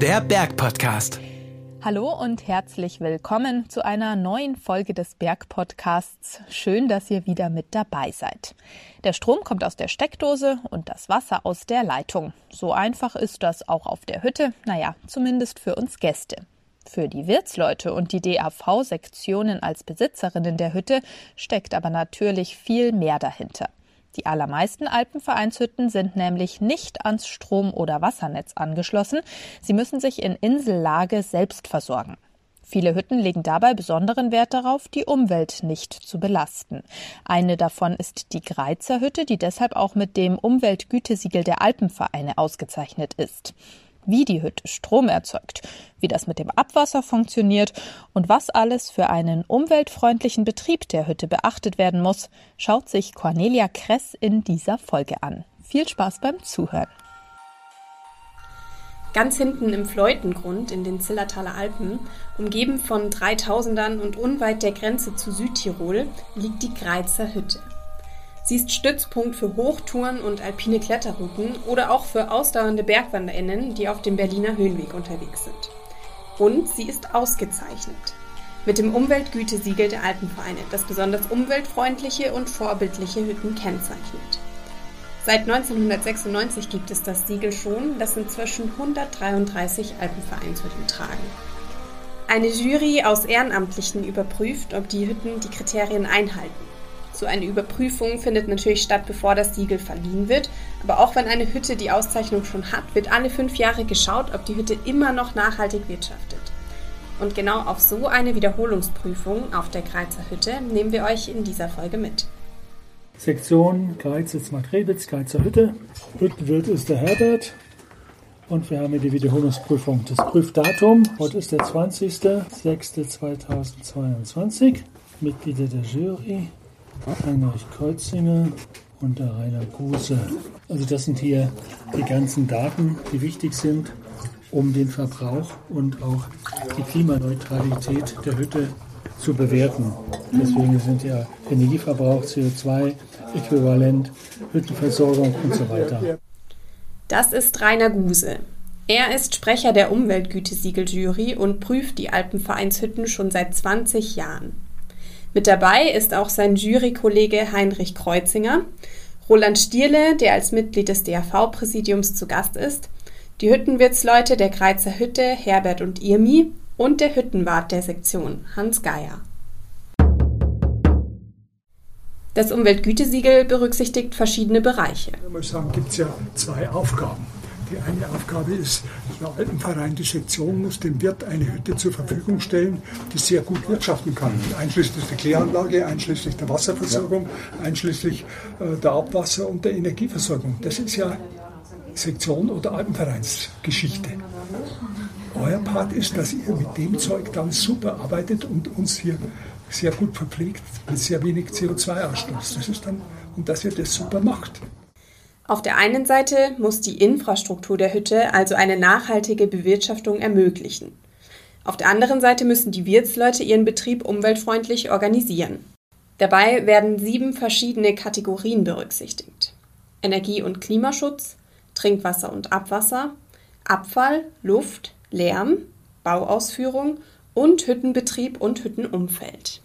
Der Bergpodcast. Hallo und herzlich willkommen zu einer neuen Folge des Bergpodcasts. Schön, dass ihr wieder mit dabei seid. Der Strom kommt aus der Steckdose und das Wasser aus der Leitung. So einfach ist das auch auf der Hütte, naja, zumindest für uns Gäste. Für die Wirtsleute und die DAV-Sektionen als Besitzerinnen der Hütte steckt aber natürlich viel mehr dahinter. Die allermeisten Alpenvereinshütten sind nämlich nicht ans Strom- oder Wassernetz angeschlossen. Sie müssen sich in Insellage selbst versorgen. Viele Hütten legen dabei besonderen Wert darauf, die Umwelt nicht zu belasten. Eine davon ist die Greizer Hütte, die deshalb auch mit dem Umweltgütesiegel der Alpenvereine ausgezeichnet ist wie die Hütte Strom erzeugt, wie das mit dem Abwasser funktioniert und was alles für einen umweltfreundlichen Betrieb der Hütte beachtet werden muss, schaut sich Cornelia Kress in dieser Folge an. Viel Spaß beim Zuhören. Ganz hinten im Fleutengrund in den Zillertaler Alpen, umgeben von Dreitausendern und unweit der Grenze zu Südtirol, liegt die Greizer Hütte. Sie ist Stützpunkt für Hochtouren und alpine Kletterrouten oder auch für ausdauernde BergwanderInnen, die auf dem Berliner Höhenweg unterwegs sind. Und sie ist ausgezeichnet. Mit dem Umweltgütesiegel der Alpenvereine, das besonders umweltfreundliche und vorbildliche Hütten kennzeichnet. Seit 1996 gibt es das Siegel schon, das inzwischen 133 Alpenvereinshütten tragen. Eine Jury aus Ehrenamtlichen überprüft, ob die Hütten die Kriterien einhalten. So eine Überprüfung findet natürlich statt, bevor das Siegel verliehen wird. Aber auch wenn eine Hütte die Auszeichnung schon hat, wird alle fünf Jahre geschaut, ob die Hütte immer noch nachhaltig wirtschaftet. Und genau auf so eine Wiederholungsprüfung auf der Greizer Hütte nehmen wir euch in dieser Folge mit. Sektion Greizitz Matrebitz, Greizer Hütte. Hüttenwirt ist der Herbert. Und wir haben hier die Wiederholungsprüfung. Das Prüfdatum, heute ist der 20.06.2022. Mitglieder der Jury, Heinrich Kreuzinger und der Rainer Guse. Also das sind hier die ganzen Daten, die wichtig sind, um den Verbrauch und auch die Klimaneutralität der Hütte zu bewerten. Deswegen sind ja Energieverbrauch, CO2-Äquivalent, Hüttenversorgung und so weiter. Das ist Rainer Guse. Er ist Sprecher der Umweltgütesiegel-Jury und prüft die Alpenvereinshütten schon seit 20 Jahren. Mit dabei ist auch sein Jurykollege Heinrich Kreuzinger, Roland Stierle, der als Mitglied des DAV-Präsidiums zu Gast ist, die Hüttenwirtsleute der Kreizer Hütte Herbert und Irmi und der Hüttenwart der Sektion Hans Geier. Das Umweltgütesiegel berücksichtigt verschiedene Bereiche. Ich muss sagen, gibt es ja zwei Aufgaben. Die eine Aufgabe ist, der Alpenverein, die Sektion muss dem Wirt eine Hütte zur Verfügung stellen, die sehr gut wirtschaften kann, einschließlich der Kläranlage, einschließlich der Wasserversorgung, einschließlich äh, der Abwasser- und der Energieversorgung. Das ist ja Sektion oder Alpenvereinsgeschichte. Euer Part ist, dass ihr mit dem Zeug dann super arbeitet und uns hier sehr gut verpflegt mit sehr wenig CO2-Ausstoß. Das ist dann, und dass ihr das super macht. Auf der einen Seite muss die Infrastruktur der Hütte also eine nachhaltige Bewirtschaftung ermöglichen. Auf der anderen Seite müssen die Wirtsleute ihren Betrieb umweltfreundlich organisieren. Dabei werden sieben verschiedene Kategorien berücksichtigt. Energie- und Klimaschutz, Trinkwasser und Abwasser, Abfall, Luft, Lärm, Bauausführung und Hüttenbetrieb und Hüttenumfeld.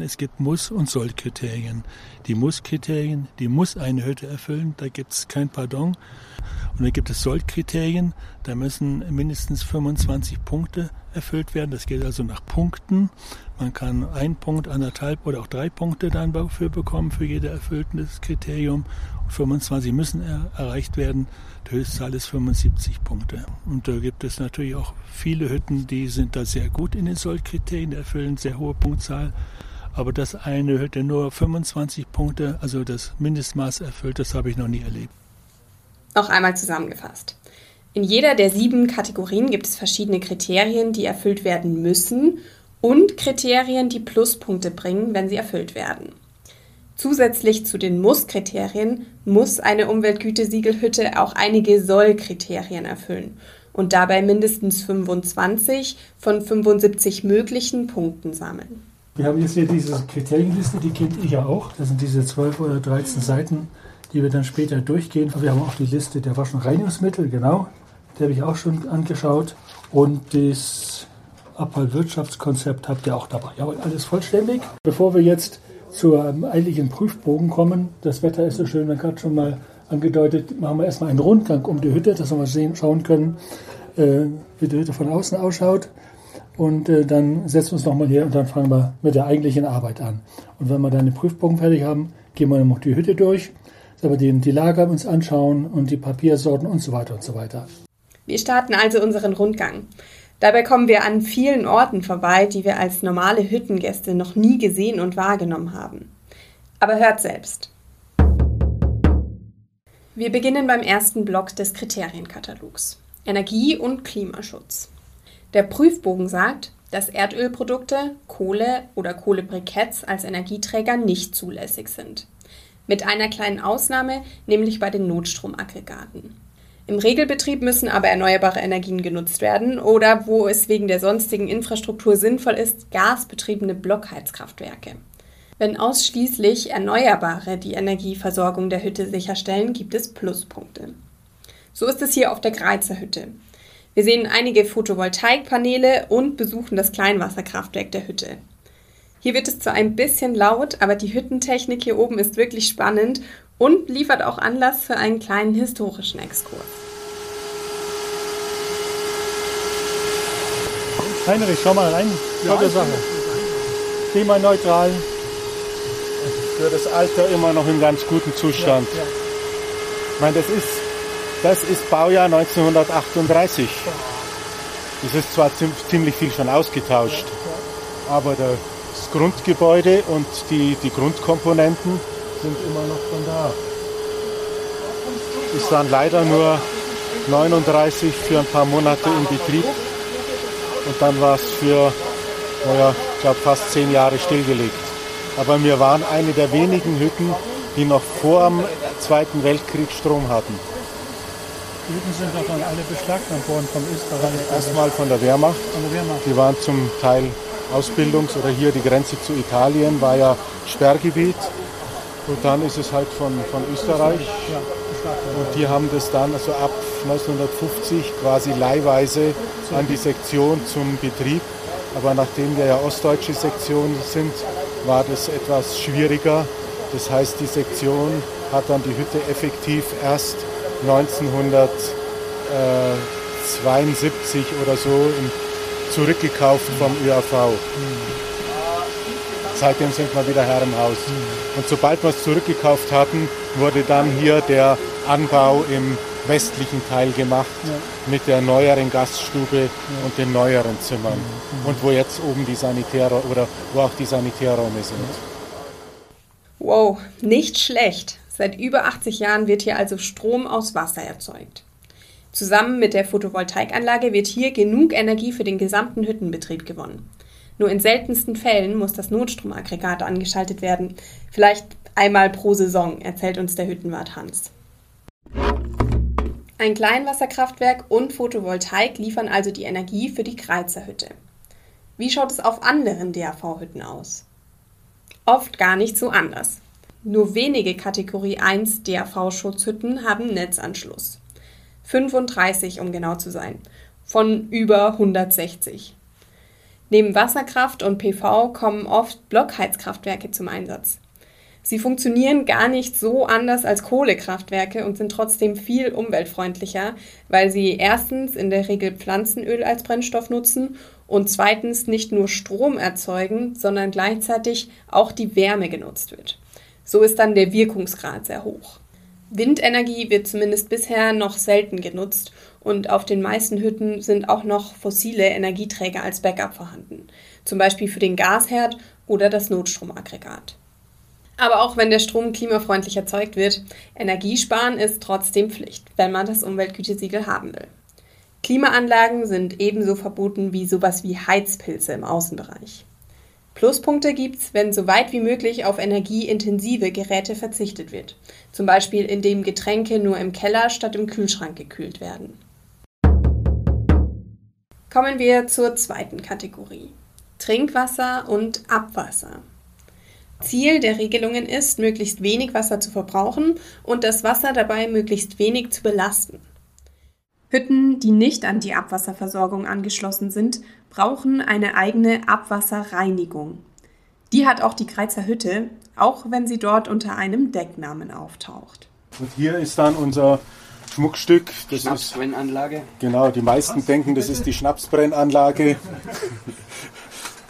Es gibt Muss- und Soll-Kriterien. Die Muss-Kriterien, die muss eine Hütte erfüllen, da gibt es kein Pardon. Und dann gibt es Soll-Kriterien, da müssen mindestens 25 Punkte erfüllt werden. Das geht also nach Punkten. Man kann ein Punkt, anderthalb oder auch drei Punkte dann dafür bekommen, für jede erfülltes Kriterium. Und 25 müssen er erreicht werden. Die Höchstzahl ist 75 Punkte. Und da gibt es natürlich auch viele Hütten, die sind da sehr gut in den Soll-Kriterien, erfüllen sehr hohe Punktzahl. Aber dass eine Hütte nur 25 Punkte, also das Mindestmaß erfüllt, das habe ich noch nie erlebt. Noch einmal zusammengefasst. In jeder der sieben Kategorien gibt es verschiedene Kriterien, die erfüllt werden müssen und Kriterien, die Pluspunkte bringen, wenn sie erfüllt werden. Zusätzlich zu den Muss-Kriterien muss eine Umweltgütesiegelhütte auch einige Soll-Kriterien erfüllen und dabei mindestens 25 von 75 möglichen Punkten sammeln. Wir haben jetzt hier diese Kriterienliste, die kennt ihr ja auch. Das sind diese 12 oder 13 Seiten die wir dann später durchgehen. Wir haben auch die Liste der Wasch- und Reinigungsmittel, genau, die habe ich auch schon angeschaut. Und das Abfallwirtschaftskonzept habt ihr auch dabei. Ja, alles vollständig. Bevor wir jetzt zur ähm, eigentlichen Prüfbogen kommen, das Wetter ist so schön, man gerade schon mal angedeutet, machen wir erstmal einen Rundgang um die Hütte, dass wir mal sehen, schauen können, äh, wie die Hütte von außen ausschaut. Und äh, dann setzen wir uns nochmal hier und dann fangen wir mit der eigentlichen Arbeit an. Und wenn wir dann den Prüfbogen fertig haben, gehen wir noch die Hütte durch, wir die, die Lager uns anschauen und die Papiersorten und so weiter und so weiter. Wir starten also unseren Rundgang. Dabei kommen wir an vielen Orten vorbei, die wir als normale Hüttengäste noch nie gesehen und wahrgenommen haben. Aber hört selbst. Wir beginnen beim ersten Block des Kriterienkatalogs. Energie- und Klimaschutz. Der Prüfbogen sagt, dass Erdölprodukte, Kohle oder Kohlebriketts als Energieträger nicht zulässig sind. Mit einer kleinen Ausnahme, nämlich bei den Notstromaggregaten. Im Regelbetrieb müssen aber erneuerbare Energien genutzt werden oder wo es wegen der sonstigen Infrastruktur sinnvoll ist, gasbetriebene Blockheizkraftwerke. Wenn ausschließlich Erneuerbare die Energieversorgung der Hütte sicherstellen, gibt es Pluspunkte. So ist es hier auf der Greizer Hütte. Wir sehen einige Photovoltaikpaneele und besuchen das Kleinwasserkraftwerk der Hütte. Hier wird es zwar ein bisschen laut, aber die Hüttentechnik hier oben ist wirklich spannend und liefert auch Anlass für einen kleinen historischen Exkurs. Heinrich, schau mal rein. Tolle ja, Sache. Klimaneutral, für das Alter immer noch in ganz gutem Zustand. Ja, ja. Ich meine, das ist, das ist Baujahr 1938. Es ist zwar ziemlich viel schon ausgetauscht, aber das Grundgebäude und die, die Grundkomponenten sind immer noch von da. Ist dann leider nur 39 für ein paar Monate in Betrieb und dann war es für, naja, ich glaube fast zehn Jahre stillgelegt. Aber wir waren eine der wenigen Hütten, die noch vor dem Zweiten Weltkrieg Strom hatten. Die Hütten sind doch dann alle beschlagnahmt worden vom Österreich. Erstmal von der Wehrmacht. Von der Wehrmacht. Die waren zum Teil Ausbildungs- oder hier die Grenze zu Italien war ja Sperrgebiet. Und dann ist es halt von, von Österreich. Und die haben das dann also ab 1950 quasi leihweise an die Sektion zum Betrieb. Aber nachdem wir ja ostdeutsche Sektion sind, war das etwas schwieriger. Das heißt, die Sektion hat dann die Hütte effektiv erst 1972 oder so zurückgekauft vom ÖAV. Seitdem sind wir wieder Herr im Haus. Und sobald wir es zurückgekauft hatten, wurde dann hier der Anbau im westlichen Teil gemacht ja. mit der neueren Gaststube ja. und den neueren Zimmern. Mhm. Und wo jetzt oben die Sanitäre oder wo auch die Sanitärräume sind. Wow, nicht schlecht. Seit über 80 Jahren wird hier also Strom aus Wasser erzeugt. Zusammen mit der Photovoltaikanlage wird hier genug Energie für den gesamten Hüttenbetrieb gewonnen. Nur in seltensten Fällen muss das Notstromaggregat angeschaltet werden. Vielleicht einmal pro Saison, erzählt uns der Hüttenwart Hans. Ein Kleinwasserkraftwerk und Photovoltaik liefern also die Energie für die Kreizerhütte. Wie schaut es auf anderen DAV-Hütten aus? Oft gar nicht so anders. Nur wenige Kategorie 1 DAV-Schutzhütten haben Netzanschluss. 35, um genau zu sein, von über 160. Neben Wasserkraft und PV kommen oft Blockheizkraftwerke zum Einsatz. Sie funktionieren gar nicht so anders als Kohlekraftwerke und sind trotzdem viel umweltfreundlicher, weil sie erstens in der Regel Pflanzenöl als Brennstoff nutzen und zweitens nicht nur Strom erzeugen, sondern gleichzeitig auch die Wärme genutzt wird. So ist dann der Wirkungsgrad sehr hoch. Windenergie wird zumindest bisher noch selten genutzt und auf den meisten Hütten sind auch noch fossile Energieträger als Backup vorhanden, zum Beispiel für den Gasherd oder das Notstromaggregat. Aber auch wenn der Strom klimafreundlich erzeugt wird, Energiesparen ist trotzdem Pflicht, wenn man das Umweltgütesiegel haben will. Klimaanlagen sind ebenso verboten wie sowas wie Heizpilze im Außenbereich. Pluspunkte gibt's, wenn so weit wie möglich auf energieintensive Geräte verzichtet wird. Zum Beispiel indem Getränke nur im Keller statt im Kühlschrank gekühlt werden. Kommen wir zur zweiten Kategorie. Trinkwasser und Abwasser. Ziel der Regelungen ist, möglichst wenig Wasser zu verbrauchen und das Wasser dabei möglichst wenig zu belasten. Hütten, die nicht an die Abwasserversorgung angeschlossen sind, brauchen eine eigene Abwasserreinigung. Die hat auch die Kreizer Hütte, auch wenn sie dort unter einem Decknamen auftaucht. Und hier ist dann unser Schmuckstück. Das Schnapsbrennanlage. Ist, genau, die meisten denken, das ist die Schnapsbrennanlage.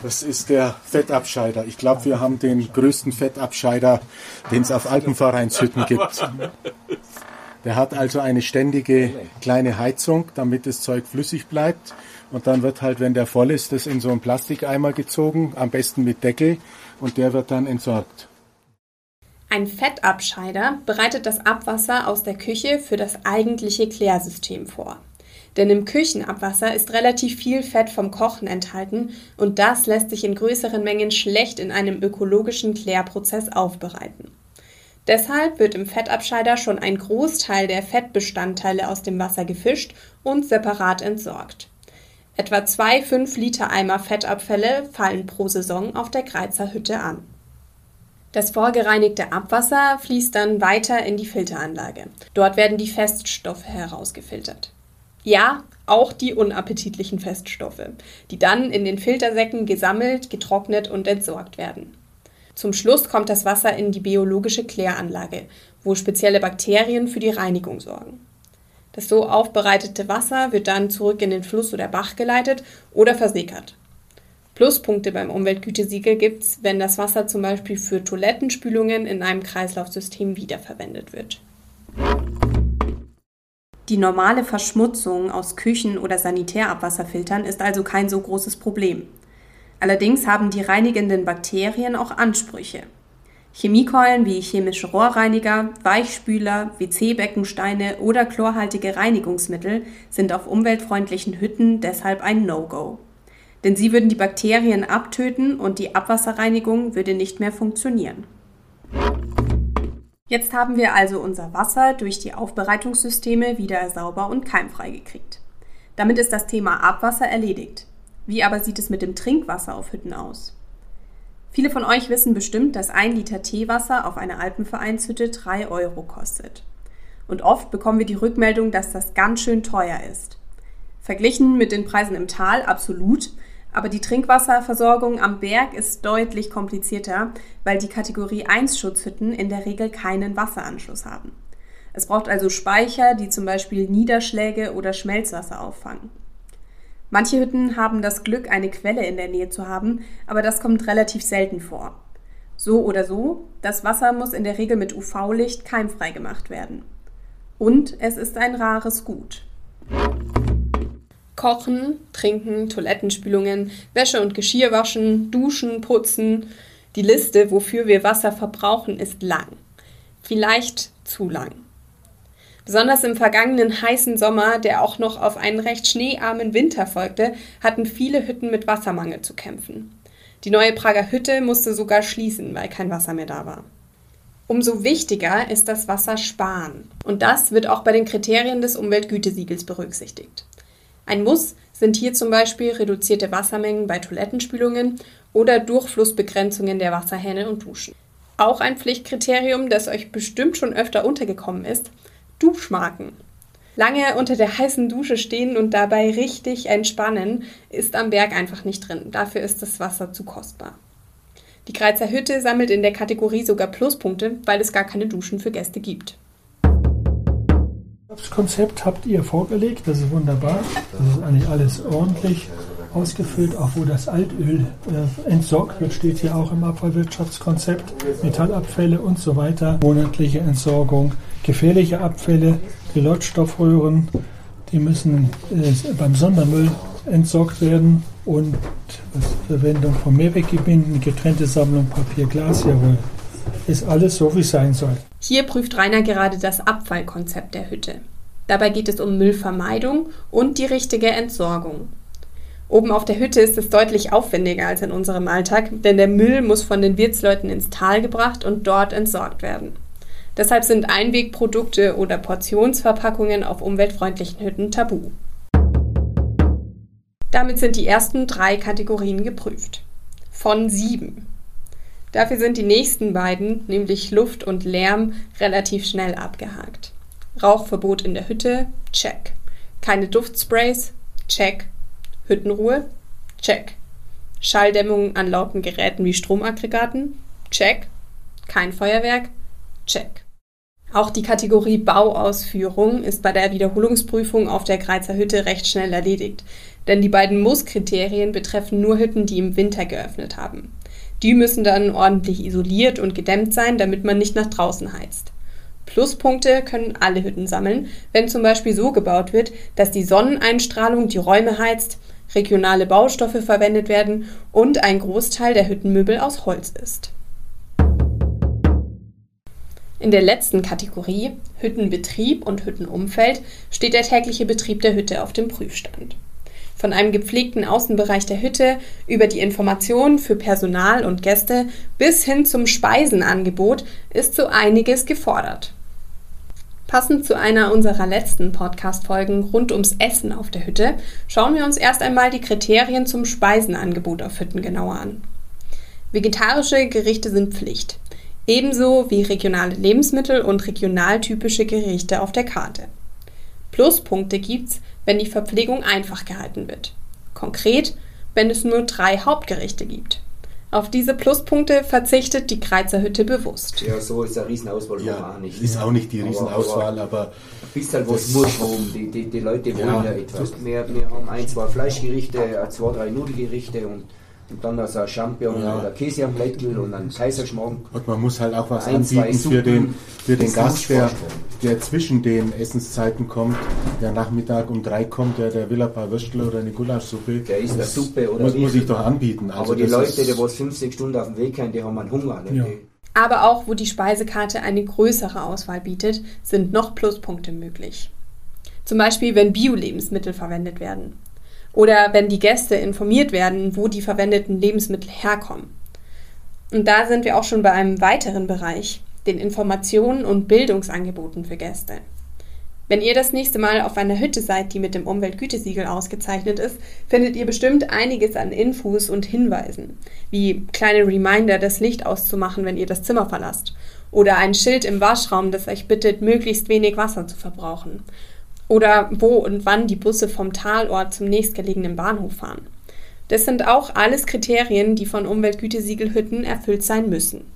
Das ist der Fettabscheider. Ich glaube, wir haben den größten Fettabscheider, den es auf Alpenvereinshütten gibt. Der hat also eine ständige kleine Heizung, damit das Zeug flüssig bleibt. Und dann wird halt, wenn der voll ist, das in so einen Plastikeimer gezogen, am besten mit Deckel, und der wird dann entsorgt. Ein Fettabscheider bereitet das Abwasser aus der Küche für das eigentliche Klärsystem vor. Denn im Küchenabwasser ist relativ viel Fett vom Kochen enthalten und das lässt sich in größeren Mengen schlecht in einem ökologischen Klärprozess aufbereiten. Deshalb wird im Fettabscheider schon ein Großteil der Fettbestandteile aus dem Wasser gefischt und separat entsorgt. Etwa zwei 5 Liter Eimer Fettabfälle fallen pro Saison auf der Greizer Hütte an. Das vorgereinigte Abwasser fließt dann weiter in die Filteranlage. Dort werden die Feststoffe herausgefiltert. Ja, auch die unappetitlichen Feststoffe, die dann in den Filtersäcken gesammelt, getrocknet und entsorgt werden. Zum Schluss kommt das Wasser in die biologische Kläranlage, wo spezielle Bakterien für die Reinigung sorgen. Das so aufbereitete Wasser wird dann zurück in den Fluss oder Bach geleitet oder versickert. Pluspunkte beim Umweltgütesiegel gibt's, wenn das Wasser zum Beispiel für Toilettenspülungen in einem Kreislaufsystem wiederverwendet wird. Die normale Verschmutzung aus Küchen- oder Sanitärabwasserfiltern ist also kein so großes Problem. Allerdings haben die reinigenden Bakterien auch Ansprüche. Chemiekeulen wie chemische Rohrreiniger, Weichspüler, WC-Beckensteine oder chlorhaltige Reinigungsmittel sind auf umweltfreundlichen Hütten deshalb ein No-Go. Denn sie würden die Bakterien abtöten und die Abwasserreinigung würde nicht mehr funktionieren. Jetzt haben wir also unser Wasser durch die Aufbereitungssysteme wieder sauber und keimfrei gekriegt. Damit ist das Thema Abwasser erledigt. Wie aber sieht es mit dem Trinkwasser auf Hütten aus? Viele von euch wissen bestimmt, dass ein Liter Teewasser auf einer Alpenvereinshütte 3 Euro kostet. Und oft bekommen wir die Rückmeldung, dass das ganz schön teuer ist. Verglichen mit den Preisen im Tal absolut, aber die Trinkwasserversorgung am Berg ist deutlich komplizierter, weil die Kategorie 1 Schutzhütten in der Regel keinen Wasseranschluss haben. Es braucht also Speicher, die zum Beispiel Niederschläge oder Schmelzwasser auffangen. Manche Hütten haben das Glück, eine Quelle in der Nähe zu haben, aber das kommt relativ selten vor. So oder so, das Wasser muss in der Regel mit UV-Licht keimfrei gemacht werden. Und es ist ein rares Gut. Kochen, Trinken, Toilettenspülungen, Wäsche und Geschirr waschen, Duschen, Putzen. Die Liste, wofür wir Wasser verbrauchen, ist lang. Vielleicht zu lang. Besonders im vergangenen heißen Sommer, der auch noch auf einen recht schneearmen Winter folgte, hatten viele Hütten mit Wassermangel zu kämpfen. Die neue Prager Hütte musste sogar schließen, weil kein Wasser mehr da war. Umso wichtiger ist das Wasser sparen. Und das wird auch bei den Kriterien des Umweltgütesiegels berücksichtigt. Ein Muss sind hier zum Beispiel reduzierte Wassermengen bei Toilettenspülungen oder Durchflussbegrenzungen der Wasserhähne und Duschen. Auch ein Pflichtkriterium, das euch bestimmt schon öfter untergekommen ist, Duschmarken. Lange unter der heißen Dusche stehen und dabei richtig entspannen, ist am Berg einfach nicht drin. Dafür ist das Wasser zu kostbar. Die Kreizer Hütte sammelt in der Kategorie sogar Pluspunkte, weil es gar keine Duschen für Gäste gibt. Das Konzept habt ihr vorgelegt, das ist wunderbar. Das ist eigentlich alles ordentlich ausgefüllt, auch wo das Altöl äh, entsorgt wird, steht hier auch im Abfallwirtschaftskonzept. Metallabfälle und so weiter, monatliche Entsorgung, gefährliche Abfälle, die Leuchtstoffröhren, die müssen äh, beim Sondermüll entsorgt werden und Verwendung von Mehrweggebinden, getrennte Sammlung Papier, Glas, jawohl. Ist alles so, wie es sein soll. Hier prüft Rainer gerade das Abfallkonzept der Hütte. Dabei geht es um Müllvermeidung und die richtige Entsorgung. Oben auf der Hütte ist es deutlich aufwendiger als in unserem Alltag, denn der Müll muss von den Wirtsleuten ins Tal gebracht und dort entsorgt werden. Deshalb sind Einwegprodukte oder Portionsverpackungen auf umweltfreundlichen Hütten tabu. Damit sind die ersten drei Kategorien geprüft. Von sieben. Dafür sind die nächsten beiden, nämlich Luft und Lärm, relativ schnell abgehakt. Rauchverbot in der Hütte, check. Keine Duftsprays, check. Hüttenruhe, check. Schalldämmung an lauten Geräten wie Stromaggregaten, check. Kein Feuerwerk, check. Auch die Kategorie Bauausführung ist bei der Wiederholungsprüfung auf der Greizer Hütte recht schnell erledigt, denn die beiden Muss-Kriterien betreffen nur Hütten, die im Winter geöffnet haben. Die müssen dann ordentlich isoliert und gedämmt sein, damit man nicht nach draußen heizt. Pluspunkte können alle Hütten sammeln, wenn zum Beispiel so gebaut wird, dass die Sonneneinstrahlung die Räume heizt, regionale Baustoffe verwendet werden und ein Großteil der Hüttenmöbel aus Holz ist. In der letzten Kategorie Hüttenbetrieb und Hüttenumfeld steht der tägliche Betrieb der Hütte auf dem Prüfstand. Von einem gepflegten Außenbereich der Hütte über die Informationen für Personal und Gäste bis hin zum Speisenangebot ist so einiges gefordert. Passend zu einer unserer letzten Podcast-Folgen rund ums Essen auf der Hütte schauen wir uns erst einmal die Kriterien zum Speisenangebot auf Hütten genauer an. Vegetarische Gerichte sind Pflicht, ebenso wie regionale Lebensmittel und regionaltypische Gerichte auf der Karte. Pluspunkte gibt's, wenn die Verpflegung einfach gehalten wird. Konkret, wenn es nur drei Hauptgerichte gibt. Auf diese Pluspunkte verzichtet die Kreizer Hütte bewusst. Ja, so ist eine Riesenauswahl ja, auch nicht. Ist auch nicht die Riesenauswahl, aber. aber bist halt was muss rum. Die, die, die Leute wollen ja, ja etwas. Wir, wir haben ein, zwei Fleischgerichte, zwei, drei Nudelgerichte und und dann also Champion ja. oder Käse am Blättel und dann Kaiserschmarrn. Und man muss halt auch was ein, anbieten für den, für den Gast, der, der zwischen den Essenszeiten kommt, der Nachmittag um drei kommt, der, der will ein paar Würstel oder eine Gulaschsuppe. Der isst eine Suppe oder muss, muss ich doch anbieten. Also Aber die Leute, die was 50 Stunden auf dem Weg haben, die haben einen Hunger. Ne? Ja. Aber auch wo die Speisekarte eine größere Auswahl bietet, sind noch Pluspunkte möglich. Zum Beispiel, wenn Bio-Lebensmittel verwendet werden oder wenn die Gäste informiert werden, wo die verwendeten Lebensmittel herkommen. Und da sind wir auch schon bei einem weiteren Bereich, den Informationen und Bildungsangeboten für Gäste. Wenn ihr das nächste Mal auf einer Hütte seid, die mit dem Umweltgütesiegel ausgezeichnet ist, findet ihr bestimmt einiges an Infos und Hinweisen, wie kleine Reminder, das Licht auszumachen, wenn ihr das Zimmer verlasst, oder ein Schild im Waschraum, das euch bittet, möglichst wenig Wasser zu verbrauchen, oder wo und wann die Busse vom Talort zum nächstgelegenen Bahnhof fahren. Das sind auch alles Kriterien, die von Umweltgütesiegelhütten erfüllt sein müssen.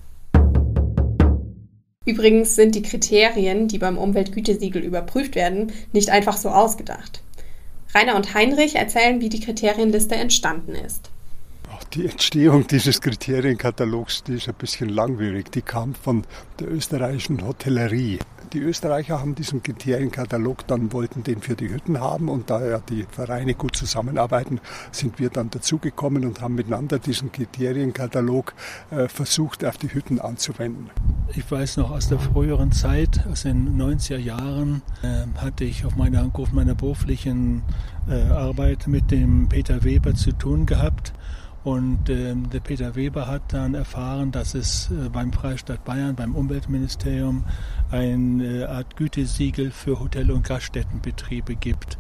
Übrigens sind die Kriterien, die beim Umweltgütesiegel überprüft werden, nicht einfach so ausgedacht. Rainer und Heinrich erzählen, wie die Kriterienliste entstanden ist. Die Entstehung dieses Kriterienkatalogs, die ist ein bisschen langwierig. Die kam von der österreichischen Hotellerie. Die Österreicher haben diesen Kriterienkatalog dann wollten den für die Hütten haben und da ja die Vereine gut zusammenarbeiten, sind wir dann dazugekommen und haben miteinander diesen Kriterienkatalog äh, versucht auf die Hütten anzuwenden. Ich weiß noch aus der früheren Zeit, aus den 90er Jahren, äh, hatte ich auf meiner, auf meiner beruflichen äh, Arbeit mit dem Peter Weber zu tun gehabt. Und äh, der Peter Weber hat dann erfahren, dass es äh, beim Freistaat Bayern, beim Umweltministerium, eine Art Gütesiegel für Hotel- und Gaststättenbetriebe gibt.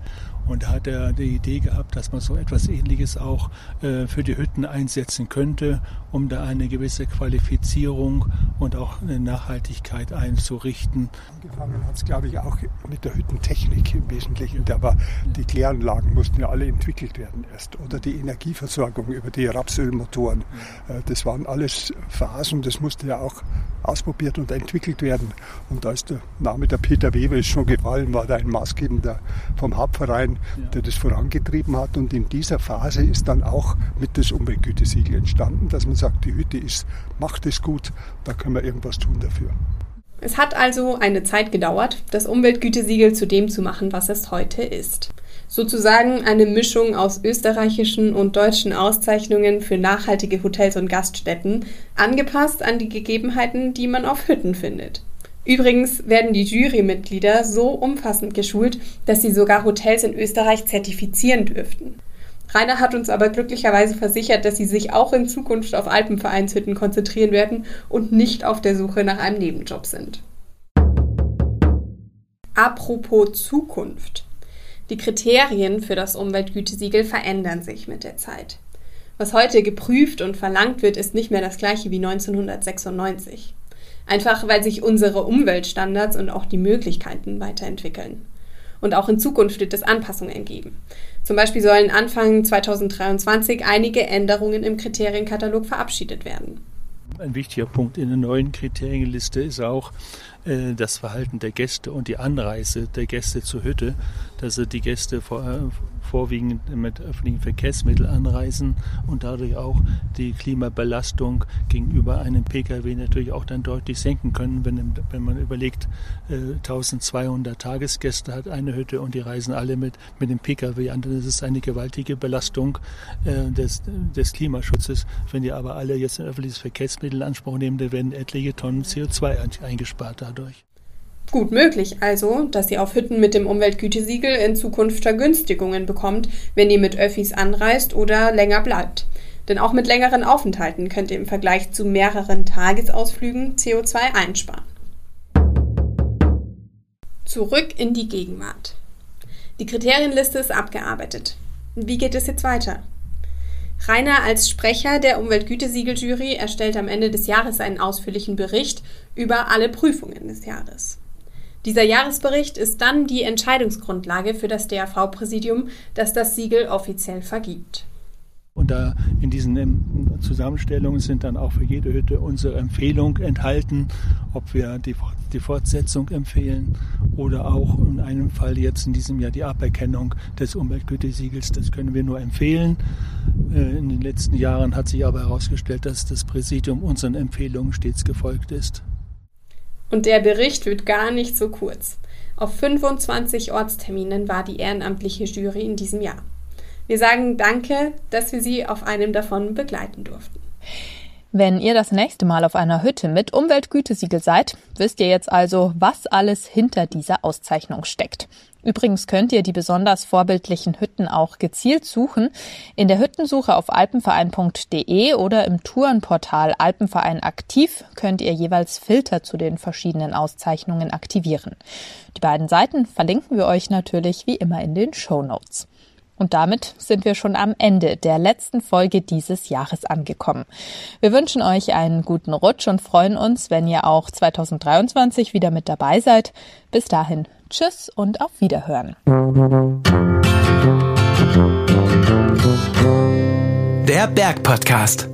Und da hat er die Idee gehabt, dass man so etwas Ähnliches auch äh, für die Hütten einsetzen könnte, um da eine gewisse Qualifizierung und auch eine Nachhaltigkeit einzurichten. Angefangen hat es, glaube ich, auch mit der Hüttentechnik im Wesentlichen. Da war, die Kläranlagen mussten ja alle entwickelt werden erst. Oder die Energieversorgung über die Rapsölmotoren. Äh, das waren alles Phasen, das musste ja auch ausprobiert und entwickelt werden. Und da ist der Name der Peter Weber ist schon gefallen, war da ein maßgebender vom Hauptverein, der das vorangetrieben hat. Und in dieser Phase ist dann auch mit das Umweltgütesiegel entstanden, dass man sagt, die Hütte ist, macht es gut, da können wir irgendwas tun dafür. Es hat also eine Zeit gedauert, das Umweltgütesiegel zu dem zu machen, was es heute ist. Sozusagen eine Mischung aus österreichischen und deutschen Auszeichnungen für nachhaltige Hotels und Gaststätten, angepasst an die Gegebenheiten, die man auf Hütten findet. Übrigens werden die Jurymitglieder so umfassend geschult, dass sie sogar Hotels in Österreich zertifizieren dürften. Rainer hat uns aber glücklicherweise versichert, dass sie sich auch in Zukunft auf Alpenvereinshütten konzentrieren werden und nicht auf der Suche nach einem Nebenjob sind. Apropos Zukunft. Die Kriterien für das Umweltgütesiegel verändern sich mit der Zeit. Was heute geprüft und verlangt wird, ist nicht mehr das gleiche wie 1996. Einfach weil sich unsere Umweltstandards und auch die Möglichkeiten weiterentwickeln. Und auch in Zukunft wird es Anpassungen geben. Zum Beispiel sollen Anfang 2023 einige Änderungen im Kriterienkatalog verabschiedet werden. Ein wichtiger Punkt in der neuen Kriterienliste ist auch äh, das Verhalten der Gäste und die Anreise der Gäste zur Hütte, dass die Gäste vor, äh, vorwiegend mit öffentlichen Verkehrsmitteln anreisen und dadurch auch die Klimabelastung gegenüber einem Pkw natürlich auch dann deutlich senken können, wenn, wenn man überlegt, 1200 äh, Tagesgäste hat eine Hütte und die reisen alle mit, mit dem Pkw an, dann ist es eine gewaltige Belastung des, des Klimaschutzes. Wenn die aber alle jetzt ein öffentliches Verkehrsmittel in Anspruch nehmen, dann werden etliche Tonnen CO2 eingespart dadurch. Gut möglich also, dass ihr auf Hütten mit dem Umweltgütesiegel in Zukunft Vergünstigungen bekommt, wenn ihr mit Öffis anreist oder länger bleibt. Denn auch mit längeren Aufenthalten könnt ihr im Vergleich zu mehreren Tagesausflügen CO2 einsparen. Zurück in die Gegenwart. Die Kriterienliste ist abgearbeitet. Wie geht es jetzt weiter? Rainer als Sprecher der Umweltgütesiegeljury erstellt am Ende des Jahres einen ausführlichen Bericht über alle Prüfungen des Jahres. Dieser Jahresbericht ist dann die Entscheidungsgrundlage für das DAV-Präsidium, das das Siegel offiziell vergibt. Und da in diesen ähm, Zusammenstellungen sind dann auch für jede Hütte unsere Empfehlung enthalten, ob wir die, die Fortsetzung empfehlen oder auch in einem Fall jetzt in diesem Jahr die Aberkennung des Umweltgütesiegels. Das können wir nur empfehlen. Äh, in den letzten Jahren hat sich aber herausgestellt, dass das Präsidium unseren Empfehlungen stets gefolgt ist. Und der Bericht wird gar nicht so kurz. Auf 25 Ortsterminen war die ehrenamtliche Jury in diesem Jahr. Wir sagen Danke, dass wir Sie auf einem davon begleiten durften. Wenn ihr das nächste Mal auf einer Hütte mit Umweltgütesiegel seid, wisst ihr jetzt also, was alles hinter dieser Auszeichnung steckt. Übrigens könnt ihr die besonders vorbildlichen Hütten auch gezielt suchen. In der Hüttensuche auf alpenverein.de oder im Tourenportal Alpenverein aktiv könnt ihr jeweils Filter zu den verschiedenen Auszeichnungen aktivieren. Die beiden Seiten verlinken wir euch natürlich wie immer in den Show Notes. Und damit sind wir schon am Ende der letzten Folge dieses Jahres angekommen. Wir wünschen euch einen guten Rutsch und freuen uns, wenn ihr auch 2023 wieder mit dabei seid. Bis dahin Tschüss und auf Wiederhören. Der Berg Podcast.